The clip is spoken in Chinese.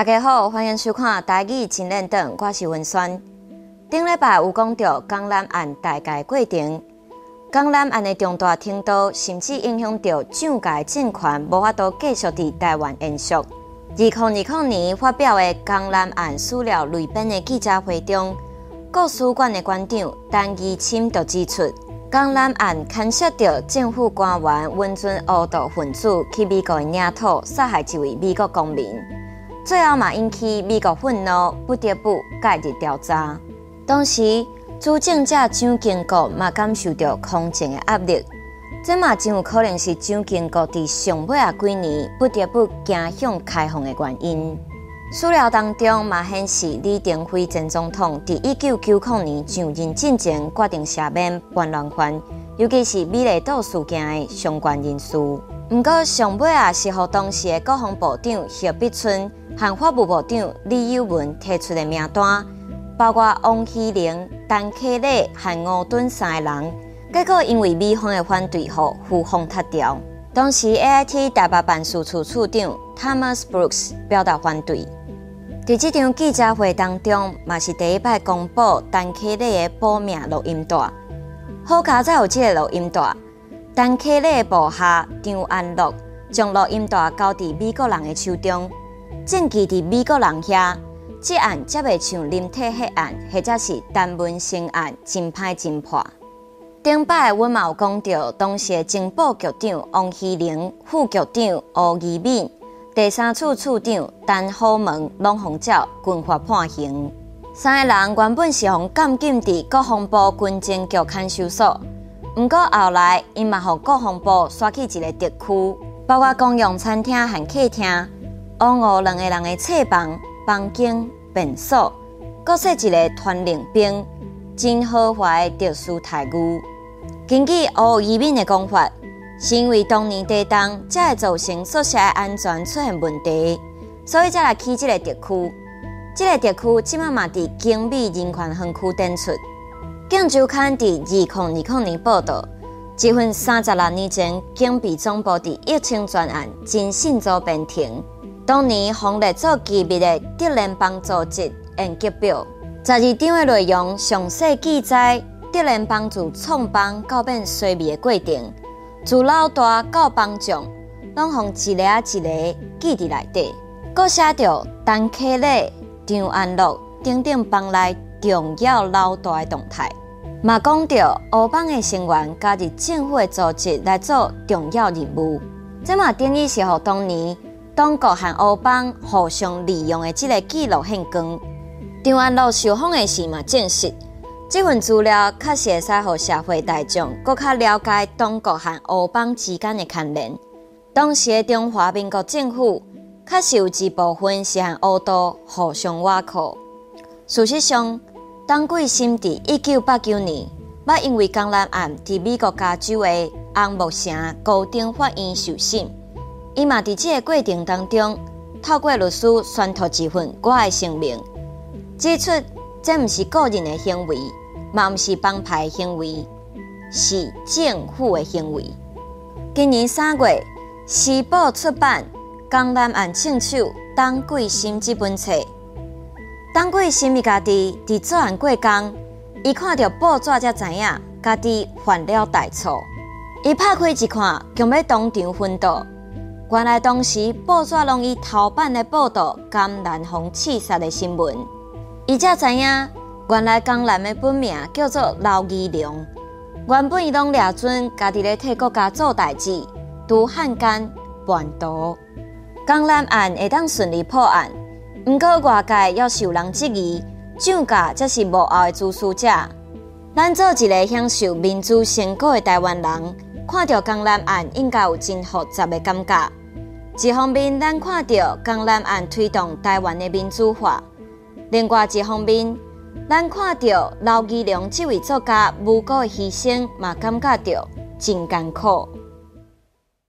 大家好，欢迎收看《台语真练长》，我是文宣。顶礼拜有讲到江南案大概过程，江南案的重大程度，甚至影响到蒋家政权无法度继续伫台湾延续。二零二零年发表的江南案史料类编的记者会中，故事馆的馆长陈仪深就指出，江南案牵涉到政府官员温存黑道分子去美国的领土杀害一位美国公民。最后嘛，引起美国愤怒，不得不介入调查。当时，主政者蒋经国嘛感受到空前的压力，这嘛真有可能是蒋经国伫上尾啊几年不得不走向开放的原因。史料当中嘛显示，李登辉前总统伫一九九零年上任之前决定赦免叛乱犯，尤其是美丽岛事件的相关人士。不过上尾也是和当时的国防部长叶碧春。和法务部长李友文提出的名单，包括王希龄、陈克礼和吴敦三个人，结果因为美方的反对，后赴方踢掉。当时 AIT 台北办事处处长 Thomas Brooks 表达反对。在这场记者会当中，也是第一摆公布陈克礼的报名录音带。好佳在有这个录音带，陈克礼的部下张安乐将录音带交伫美国人的手中。近期伫美国人遐，这案则未像林体迄案，或者是单文成案真歹侦破。顶摆阮嘛有讲到，当时的情报局长王希龄、副局长吴宜敏、第三处处长陈虎门拢互照军法判刑。三个人原本是互监禁伫国防部军政局看守所，毋过后来因嘛互国防部刷去一个特区，包括公用餐厅和客厅。王吴两个人的册房、房间、便所，各设一个团令兵，真豪华的特殊待遇。根据吴宜敏的讲法，是因为当年地震才会造成宿舍安全出现问题，所以才来起这个特区。这个特区即马嘛伫警美人权分区展出。镜周刊伫二零二零年报道，这份三十六年前警备总部伫疫情专案真信组编庭。当年红列做机密的德联邦组织演习表，十二章的内容详细记载德联邦自创办到变衰微的过程，自老大到帮长，拢互一个一个记伫内底。阁写着陈克礼、张安乐等等帮内重要老大的动态，嘛讲着欧邦的成员加入政府的组织来做重要任务，这嘛等于是和当年。中国和欧帮互相利用的这个记录很光。张安乐受访的时嘛证实，这份资料确实会使让社会大众更加了解中国和欧邦之间的牵连。当时的中华民国政府确实有一部分是和欧道互相挖苦。事实上，当桂心在一九八九年，捌因为江南案在美国加州的红木城高等法院受审。伊嘛伫这个过程当中，透过律师宣读一份我的声明，指出这毋是个人的行为，嘛毋是帮派的行为，是政府的行为。今年三月，时报出版《江南案清手》当桂心这本册。当桂心伊家己伫作案过江，伊看到报纸才知影家己犯了大错。伊拍开一看，强要当场昏倒。原来当时报纸拢以头版的报道江南风刺杀的新闻，伊才知影原来江南的本名叫做刘义良。原本伊拢俩准家己咧替国家做代志，拄汉奸叛徒。江南案会当顺利破案，毋过外界要是有人质疑，蒋家则是幕后的主使者。咱做一个享受民主成果的台湾人，看到江南案应该有真复杂的感觉。一方面，咱看到江南案推动台湾的民主化；另外一方面，咱看着刘义良这位作家无辜的牺牲，嘛感觉到真艰苦。